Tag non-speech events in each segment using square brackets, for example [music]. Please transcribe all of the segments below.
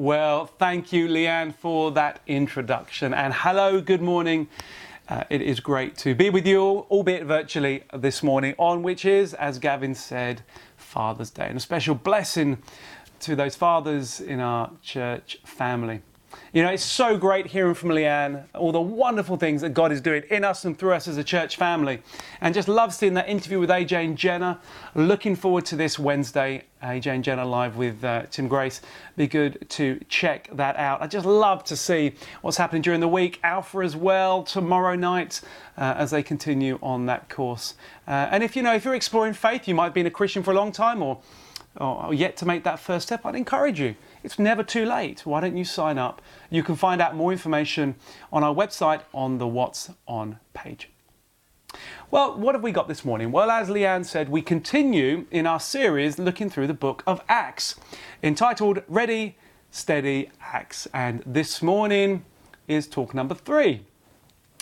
Well, thank you, Leanne, for that introduction. And hello, good morning. Uh, it is great to be with you all, albeit virtually, this morning, on which is, as Gavin said, Father's Day. And a special blessing to those fathers in our church family. You know, it's so great hearing from Leanne all the wonderful things that God is doing in us and through us as a church family. And just love seeing that interview with AJ and Jenna. Looking forward to this Wednesday, AJ and Jenna live with uh, Tim Grace. Be good to check that out. I just love to see what's happening during the week. Alpha as well, tomorrow night, uh, as they continue on that course. Uh, and if you know, if you're exploring faith, you might have been a Christian for a long time or, or yet to make that first step, I'd encourage you it's never too late. Why don't you sign up? You can find out more information on our website on the What's On page. Well, what have we got this morning? Well, as Leanne said, we continue in our series looking through the book of Acts, entitled Ready, Steady, Acts. And this morning is talk number three.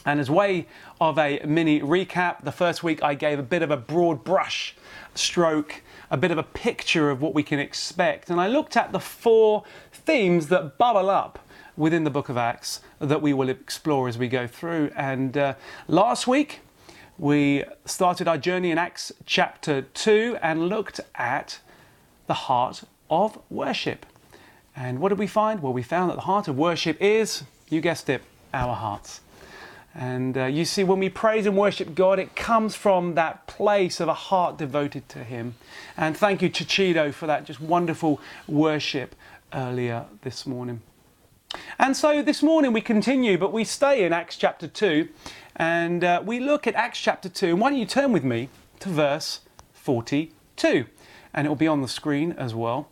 And as way of a mini recap, the first week I gave a bit of a broad brush stroke a bit of a picture of what we can expect. And I looked at the four themes that bubble up within the book of Acts that we will explore as we go through. And uh, last week, we started our journey in Acts chapter 2 and looked at the heart of worship. And what did we find? Well, we found that the heart of worship is, you guessed it, our hearts. And uh, you see, when we praise and worship God, it comes from that place of a heart devoted to Him. And thank you, Chichido, for that just wonderful worship earlier this morning. And so this morning we continue, but we stay in Acts chapter 2 and uh, we look at Acts chapter 2. And why don't you turn with me to verse 42? And it will be on the screen as well.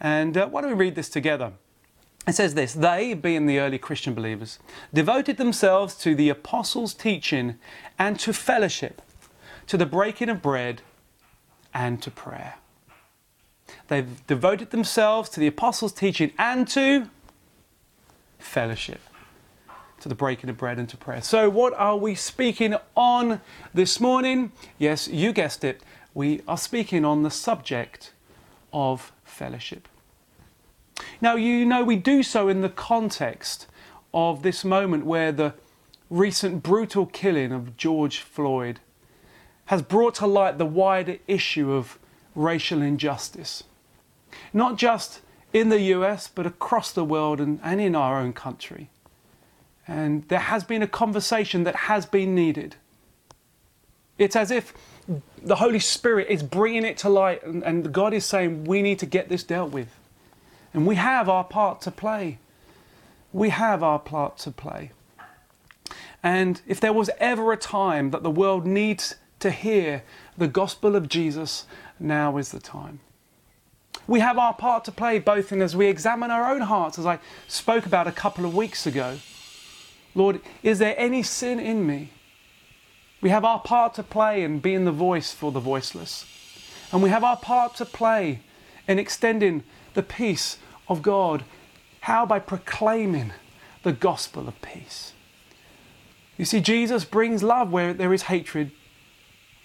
And uh, why don't we read this together? It says this They, being the early Christian believers, devoted themselves to the apostles' teaching and to fellowship, to the breaking of bread and to prayer. They've devoted themselves to the apostles' teaching and to fellowship, to the breaking of bread and to prayer. So, what are we speaking on this morning? Yes, you guessed it. We are speaking on the subject of fellowship. Now, you know, we do so in the context of this moment where the recent brutal killing of George Floyd has brought to light the wider issue of racial injustice. Not just in the US, but across the world and, and in our own country. And there has been a conversation that has been needed. It's as if the Holy Spirit is bringing it to light, and, and God is saying, we need to get this dealt with. And we have our part to play. We have our part to play. And if there was ever a time that the world needs to hear the gospel of Jesus, now is the time. We have our part to play both in as we examine our own hearts, as I spoke about a couple of weeks ago. Lord, is there any sin in me? We have our part to play in being the voice for the voiceless. And we have our part to play in extending the peace of God. How? By proclaiming the gospel of peace. You see, Jesus brings love where there is hatred,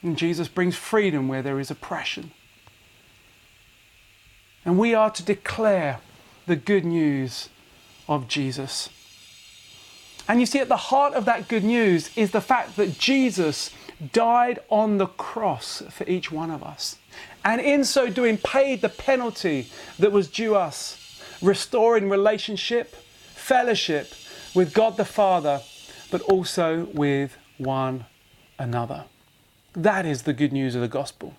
and Jesus brings freedom where there is oppression. And we are to declare the good news of Jesus. And you see, at the heart of that good news is the fact that Jesus died on the cross for each one of us. And in so doing, paid the penalty that was due us restoring relationship, fellowship with God the Father, but also with one another. That is the good news of the gospel.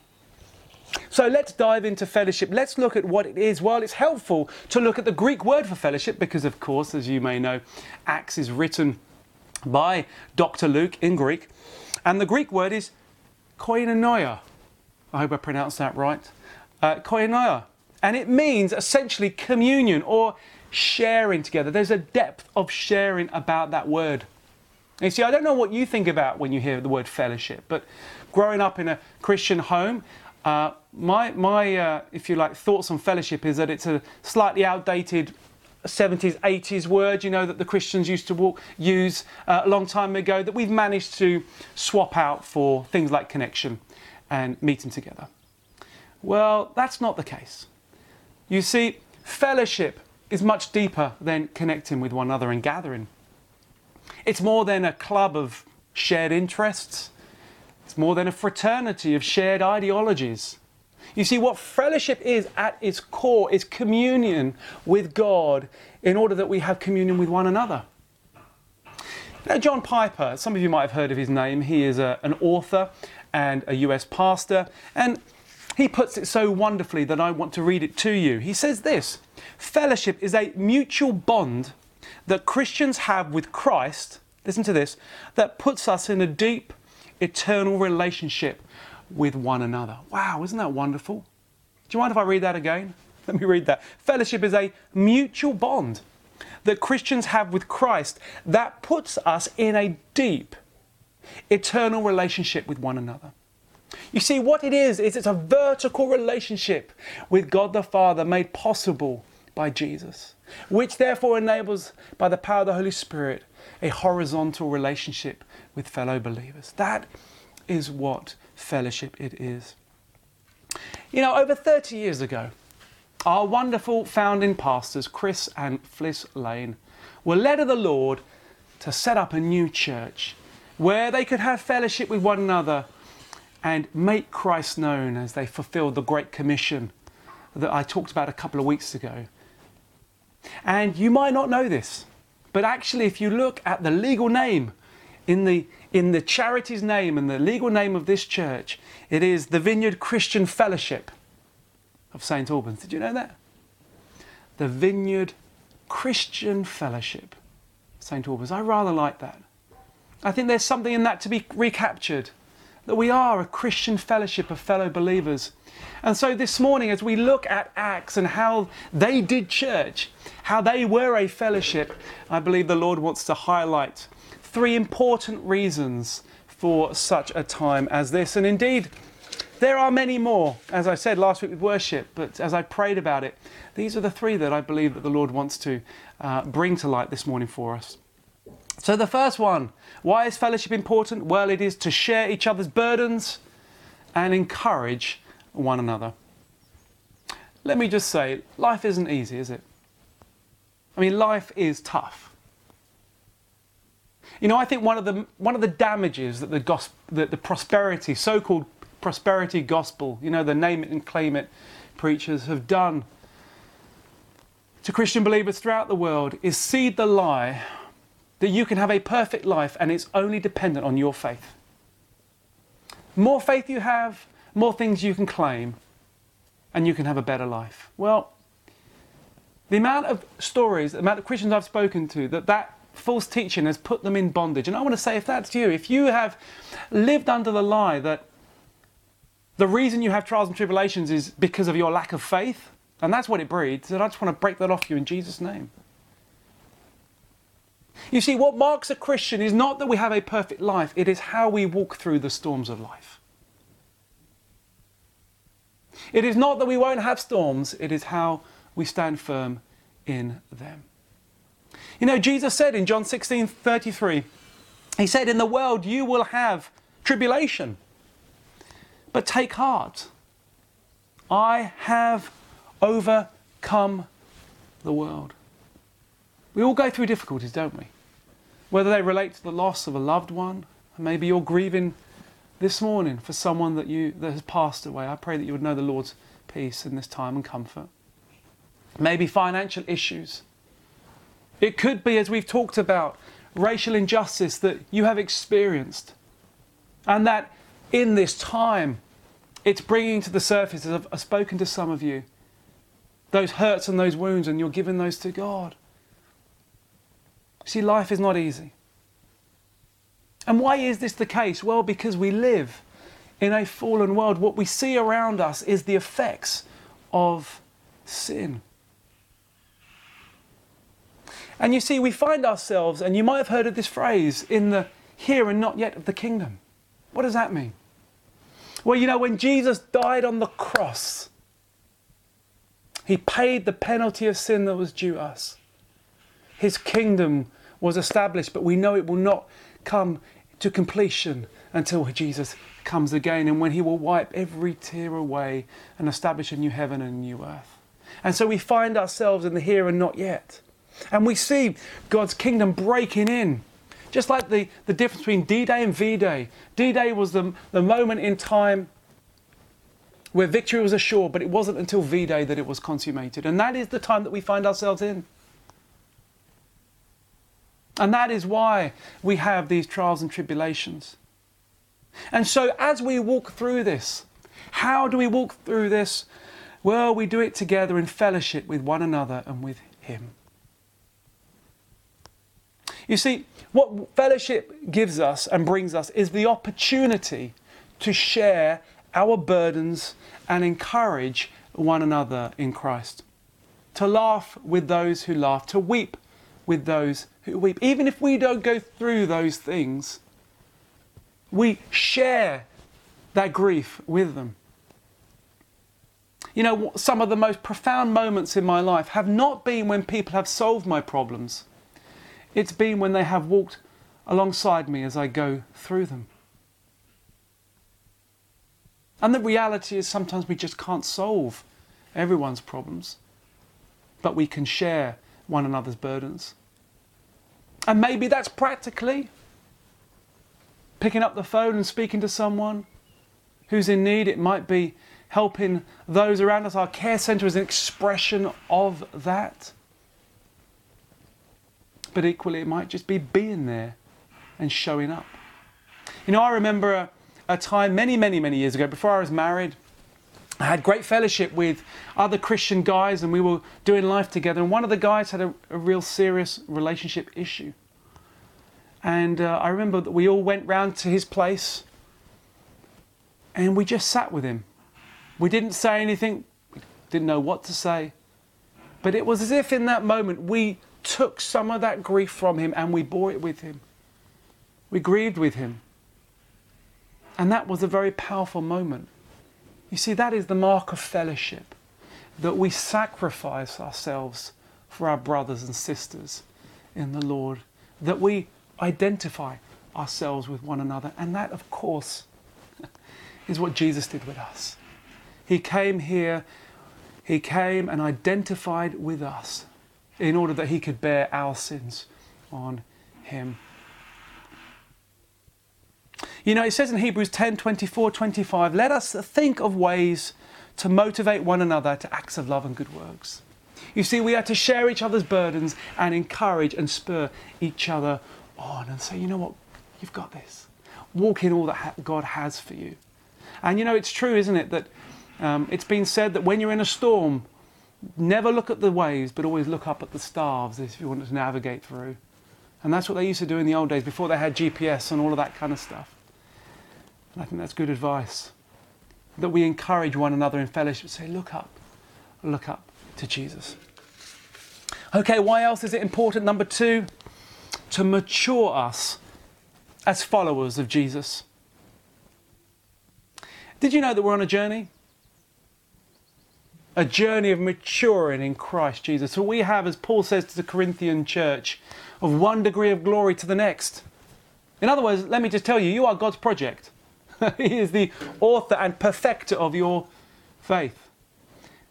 So let's dive into fellowship. Let's look at what it is. Well, it's helpful to look at the Greek word for fellowship because, of course, as you may know, Acts is written by Dr. Luke in Greek. And the Greek word is koinonia. I hope I pronounced that right. Uh, koinonia and it means essentially communion or sharing together. There's a depth of sharing about that word. And you see, I don't know what you think about when you hear the word fellowship, but growing up in a Christian home, uh, my, my uh, if you like, thoughts on fellowship is that it's a slightly outdated 70s, 80s word, you know, that the Christians used to walk, use uh, a long time ago, that we've managed to swap out for things like connection and meeting together. Well, that's not the case. You see, fellowship is much deeper than connecting with one another and gathering. It's more than a club of shared interests. It's more than a fraternity of shared ideologies. You see, what fellowship is at its core is communion with God in order that we have communion with one another. Now, John Piper, some of you might have heard of his name. He is a, an author and a US pastor, and he puts it so wonderfully that I want to read it to you. He says this Fellowship is a mutual bond that Christians have with Christ, listen to this, that puts us in a deep, eternal relationship with one another. Wow, isn't that wonderful? Do you mind if I read that again? [laughs] Let me read that. Fellowship is a mutual bond that Christians have with Christ that puts us in a deep, eternal relationship with one another. You see, what it is, is it's a vertical relationship with God the Father made possible by Jesus, which therefore enables, by the power of the Holy Spirit, a horizontal relationship with fellow believers. That is what fellowship it is. You know, over 30 years ago, our wonderful founding pastors, Chris and Fliss Lane, were led of the Lord to set up a new church where they could have fellowship with one another and make Christ known as they fulfilled the Great Commission that I talked about a couple of weeks ago. And you might not know this, but actually, if you look at the legal name in the, in the charity's name and the legal name of this church, it is the Vineyard Christian Fellowship of St. Albans. Did you know that? The Vineyard Christian Fellowship, St. Albans. I rather like that. I think there's something in that to be recaptured that we are a Christian fellowship of fellow believers. And so this morning, as we look at Acts and how they did church, how they were a fellowship, I believe the Lord wants to highlight three important reasons for such a time as this. And indeed, there are many more, as I said last week with worship, but as I prayed about it, these are the three that I believe that the Lord wants to uh, bring to light this morning for us. So, the first one why is fellowship important? Well, it is to share each other's burdens and encourage one another. Let me just say, life isn't easy, is it? I mean, life is tough. You know, I think one of the, one of the damages that the, gospel, that the prosperity, so called prosperity gospel, you know, the name it and claim it preachers have done to Christian believers throughout the world is seed the lie that you can have a perfect life and it's only dependent on your faith. More faith you have, more things you can claim, and you can have a better life. Well, the amount of stories, the amount of Christians I've spoken to, that that false teaching has put them in bondage. And I want to say, if that's you, if you have lived under the lie that the reason you have trials and tribulations is because of your lack of faith, and that's what it breeds, then I just want to break that off you in Jesus' name. You see, what marks a Christian is not that we have a perfect life, it is how we walk through the storms of life. It is not that we won't have storms, it is how we stand firm in them. You know, Jesus said in John 16 33, He said, In the world you will have tribulation, but take heart. I have overcome the world. We all go through difficulties, don't we? Whether they relate to the loss of a loved one, maybe you're grieving this morning for someone that you that has passed away. I pray that you would know the Lord's peace in this time and comfort. Maybe financial issues. It could be, as we've talked about, racial injustice that you have experienced. And that in this time, it's bringing to the surface, as I've, I've spoken to some of you, those hurts and those wounds, and you're giving those to God. See, life is not easy. And why is this the case? Well, because we live in a fallen world. What we see around us is the effects of sin. And you see, we find ourselves, and you might have heard of this phrase, in the here and not yet of the kingdom. What does that mean? Well, you know, when Jesus died on the cross, he paid the penalty of sin that was due us his kingdom was established, but we know it will not come to completion until Jesus comes again and when he will wipe every tear away and establish a new heaven and a new earth. And so we find ourselves in the here and not yet. And we see God's kingdom breaking in. Just like the, the difference between D Day and V Day. D Day was the, the moment in time where victory was assured, but it wasn't until V Day that it was consummated. And that is the time that we find ourselves in. And that is why we have these trials and tribulations. And so, as we walk through this, how do we walk through this? Well, we do it together in fellowship with one another and with Him. You see, what fellowship gives us and brings us is the opportunity to share our burdens and encourage one another in Christ. To laugh with those who laugh, to weep with those who weep. Even if we don't go through those things, we share that grief with them. You know, some of the most profound moments in my life have not been when people have solved my problems, it's been when they have walked alongside me as I go through them. And the reality is sometimes we just can't solve everyone's problems, but we can share one another's burdens. And maybe that's practically picking up the phone and speaking to someone who's in need. It might be helping those around us. Our care centre is an expression of that. But equally, it might just be being there and showing up. You know, I remember a, a time many, many, many years ago, before I was married, I had great fellowship with other Christian guys and we were doing life together. And one of the guys had a, a real serious relationship issue. And uh, I remember that we all went round to his place and we just sat with him. We didn't say anything, we didn't know what to say. But it was as if in that moment we took some of that grief from him and we bore it with him. We grieved with him. And that was a very powerful moment. You see, that is the mark of fellowship that we sacrifice ourselves for our brothers and sisters in the Lord, that we identify ourselves with one another. And that, of course, [laughs] is what Jesus did with us. He came here, He came and identified with us in order that He could bear our sins on Him. You know, it says in Hebrews 10 24, 25, let us think of ways to motivate one another to acts of love and good works. You see, we are to share each other's burdens and encourage and spur each other on and say, you know what, you've got this. Walk in all that God has for you. And you know, it's true, isn't it, that um, it's been said that when you're in a storm, never look at the waves, but always look up at the stars if you want to navigate through. And that's what they used to do in the old days before they had GPS and all of that kind of stuff. And I think that's good advice. That we encourage one another in fellowship. Say, look up, look up to Jesus. Okay, why else is it important? Number two, to mature us as followers of Jesus. Did you know that we're on a journey? A journey of maturing in Christ Jesus. So we have, as Paul says to the Corinthian church, of one degree of glory to the next. In other words, let me just tell you, you are God's project. [laughs] he is the author and perfecter of your faith.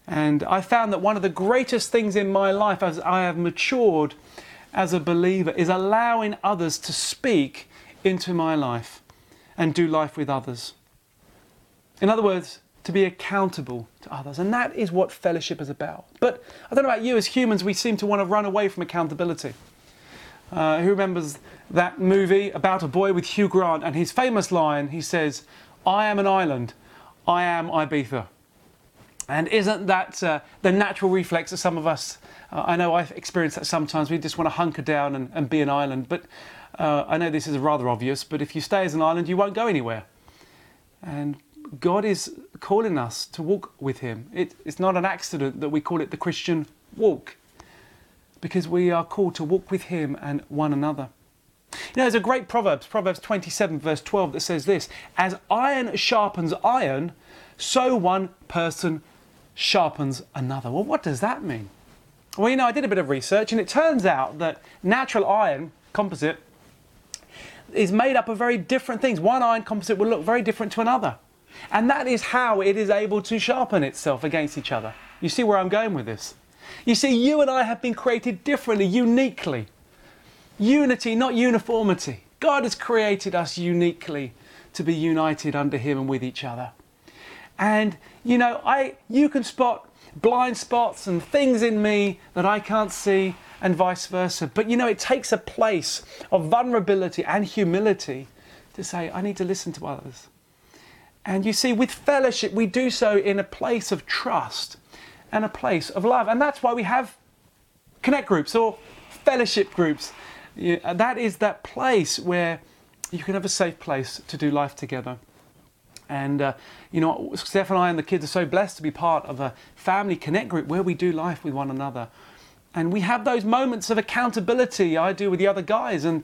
And I found that one of the greatest things in my life as I have matured as a believer is allowing others to speak into my life and do life with others. In other words, to be accountable to others. And that is what fellowship is about. But I don't know about you, as humans, we seem to want to run away from accountability. Uh, who remembers that movie about a boy with Hugh Grant and his famous line? He says, I am an island, I am Ibiza. And isn't that uh, the natural reflex of some of us? Uh, I know I've experienced that sometimes. We just want to hunker down and, and be an island. But uh, I know this is rather obvious, but if you stay as an island, you won't go anywhere. And God is calling us to walk with Him. It, it's not an accident that we call it the Christian walk because we are called to walk with Him and one another. You know, there's a great Proverbs, Proverbs 27, verse 12, that says this As iron sharpens iron, so one person sharpens another. Well, what does that mean? Well, you know, I did a bit of research and it turns out that natural iron, composite, is made up of very different things. One iron composite will look very different to another. And that is how it is able to sharpen itself against each other. You see where I'm going with this? You see, you and I have been created differently, uniquely. Unity, not uniformity. God has created us uniquely to be united under Him and with each other. And you know, I you can spot blind spots and things in me that I can't see, and vice versa. But you know, it takes a place of vulnerability and humility to say, I need to listen to others. And you see, with fellowship, we do so in a place of trust and a place of love. And that's why we have connect groups or fellowship groups. That is that place where you can have a safe place to do life together. And, uh, you know, Steph and I and the kids are so blessed to be part of a family connect group where we do life with one another. And we have those moments of accountability I do with the other guys. And,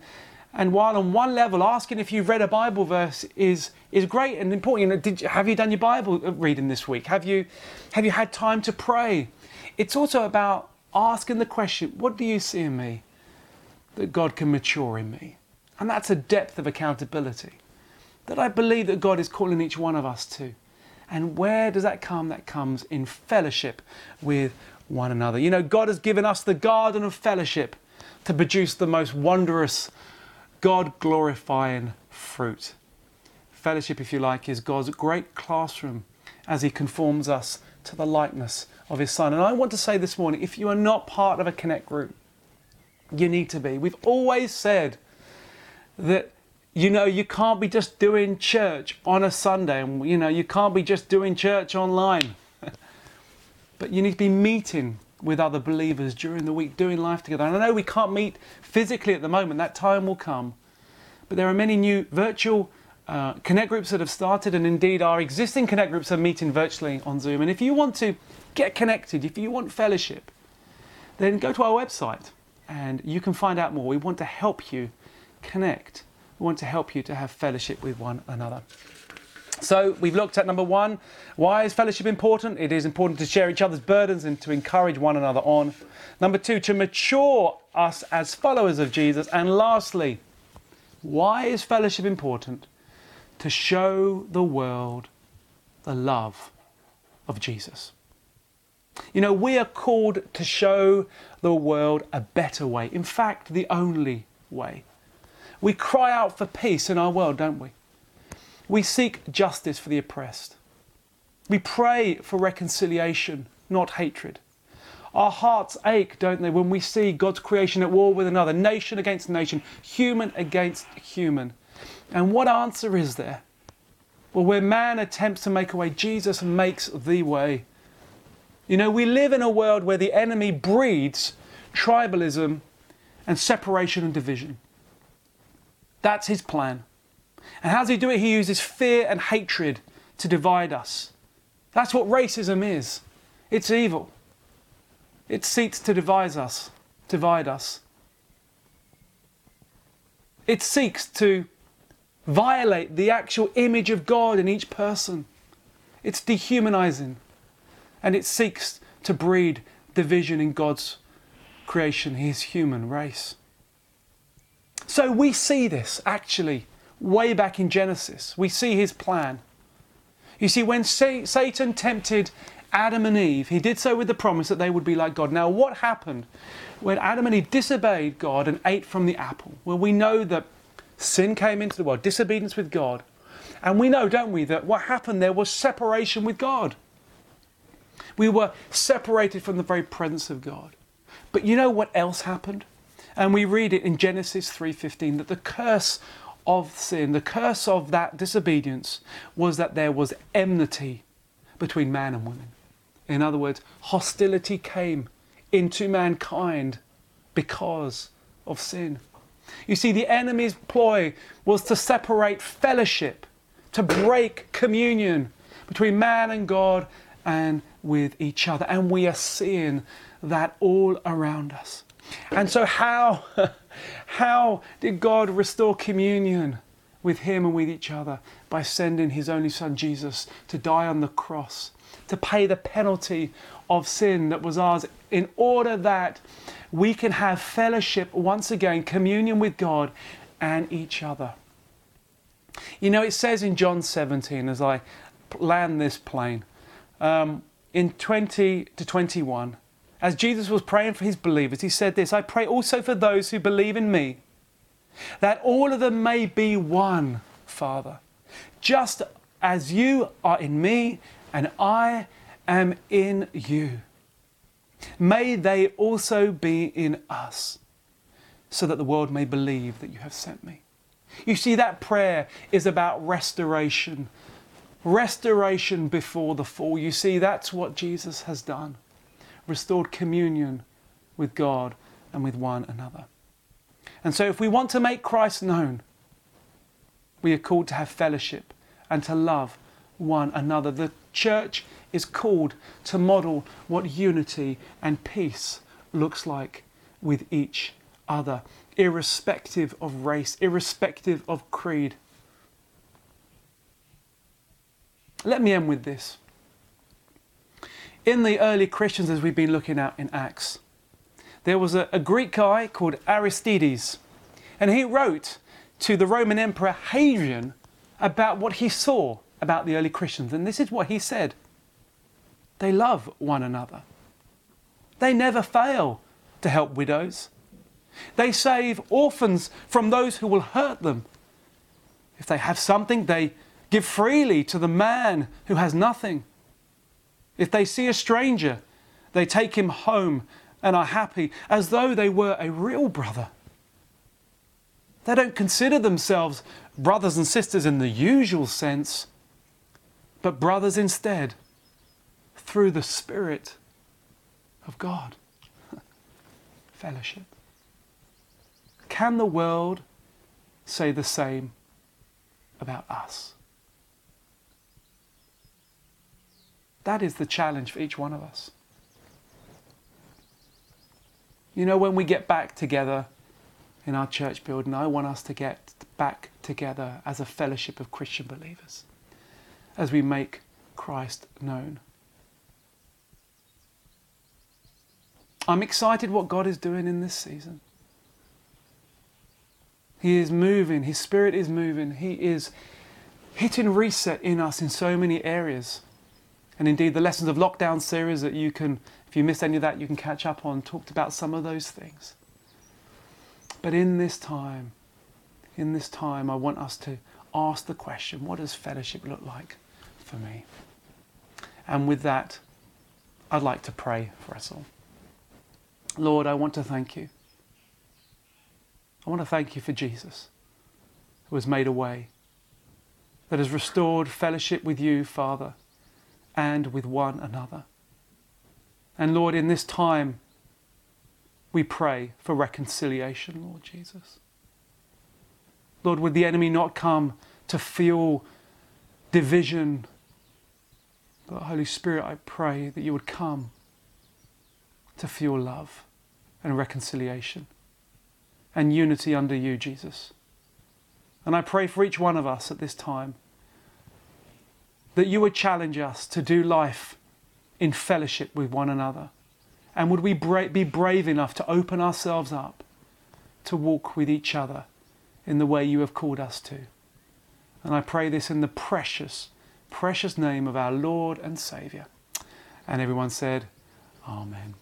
and while on one level, asking if you've read a Bible verse is, is great and important. You know, did you, have you done your Bible reading this week? Have you, have you had time to pray? It's also about asking the question, what do you see in me that God can mature in me? And that's a depth of accountability that I believe that God is calling each one of us to. And where does that come? That comes in fellowship with one another. You know, God has given us the garden of fellowship to produce the most wondrous, God glorifying fruit. Fellowship, if you like, is God's great classroom as He conforms us to the likeness of His Son. And I want to say this morning if you are not part of a Connect group, you need to be. We've always said that you know, you can't be just doing church on a Sunday, and you know, you can't be just doing church online. [laughs] but you need to be meeting with other believers during the week, doing life together. And I know we can't meet physically at the moment, that time will come. But there are many new virtual uh, connect groups that have started, and indeed our existing connect groups are meeting virtually on Zoom. And if you want to get connected, if you want fellowship, then go to our website and you can find out more. We want to help you connect. We want to help you to have fellowship with one another. So we've looked at number one, why is fellowship important? It is important to share each other's burdens and to encourage one another on. Number two, to mature us as followers of Jesus. And lastly, why is fellowship important? To show the world the love of Jesus. You know, we are called to show the world a better way. In fact, the only way. We cry out for peace in our world, don't we? We seek justice for the oppressed. We pray for reconciliation, not hatred. Our hearts ache, don't they, when we see God's creation at war with another, nation against nation, human against human. And what answer is there? Well, where man attempts to make a way, Jesus makes the way. You know, we live in a world where the enemy breeds tribalism and separation and division. That's his plan. And how does he do it? He uses fear and hatred to divide us. That's what racism is. It's evil. It seeks to divide us, divide us. It seeks to violate the actual image of God in each person. It's dehumanizing. And it seeks to breed division in God's creation, his human race. So we see this actually way back in Genesis. We see his plan. You see, when Satan tempted Adam and Eve, he did so with the promise that they would be like God. Now, what happened when Adam and Eve disobeyed God and ate from the apple? Well, we know that sin came into the world, disobedience with God. And we know, don't we, that what happened there was separation with God. We were separated from the very presence of God. But you know what else happened? And we read it in Genesis 3:15 that the curse of sin, the curse of that disobedience was that there was enmity between man and woman. In other words, hostility came into mankind because of sin. You see, the enemy's ploy was to separate fellowship, to break communion between man and God and with each other. And we are seeing that all around us. And so, how, [laughs] how did God restore communion with Him and with each other? By sending His only Son, Jesus, to die on the cross, to pay the penalty of sin that was ours, in order that we can have fellowship once again, communion with God and each other. You know, it says in John 17, as I land this plane, um, in 20 to 21, as Jesus was praying for his believers, he said this I pray also for those who believe in me, that all of them may be one, Father, just as you are in me and I am in you. May they also be in us, so that the world may believe that you have sent me. You see, that prayer is about restoration. Restoration before the fall. You see, that's what Jesus has done restored communion with God and with one another. And so, if we want to make Christ known, we are called to have fellowship and to love one another. The church is called to model what unity and peace looks like with each other, irrespective of race, irrespective of creed. Let me end with this. In the early Christians, as we've been looking at in Acts, there was a, a Greek guy called Aristides, and he wrote to the Roman Emperor Hadrian about what he saw about the early Christians. And this is what he said they love one another, they never fail to help widows, they save orphans from those who will hurt them. If they have something, they give freely to the man who has nothing. If they see a stranger, they take him home and are happy as though they were a real brother. They don't consider themselves brothers and sisters in the usual sense, but brothers instead through the Spirit of God. [laughs] Fellowship. Can the world say the same about us? That is the challenge for each one of us. You know, when we get back together in our church building, I want us to get back together as a fellowship of Christian believers as we make Christ known. I'm excited what God is doing in this season. He is moving, His Spirit is moving, He is hitting reset in us in so many areas. And indeed, the Lessons of Lockdown series that you can, if you missed any of that, you can catch up on, talked about some of those things. But in this time, in this time, I want us to ask the question what does fellowship look like for me? And with that, I'd like to pray for us all. Lord, I want to thank you. I want to thank you for Jesus, who has made a way, that has restored fellowship with you, Father, and with one another. And Lord, in this time, we pray for reconciliation, Lord Jesus. Lord, would the enemy not come to fuel division? But Holy Spirit, I pray that you would come to fuel love and reconciliation and unity under you, Jesus. And I pray for each one of us at this time that you would challenge us to do life in fellowship with one another. And would we bra- be brave enough to open ourselves up to walk with each other in the way you have called us to? And I pray this in the precious, precious name of our Lord and Saviour. And everyone said, Amen.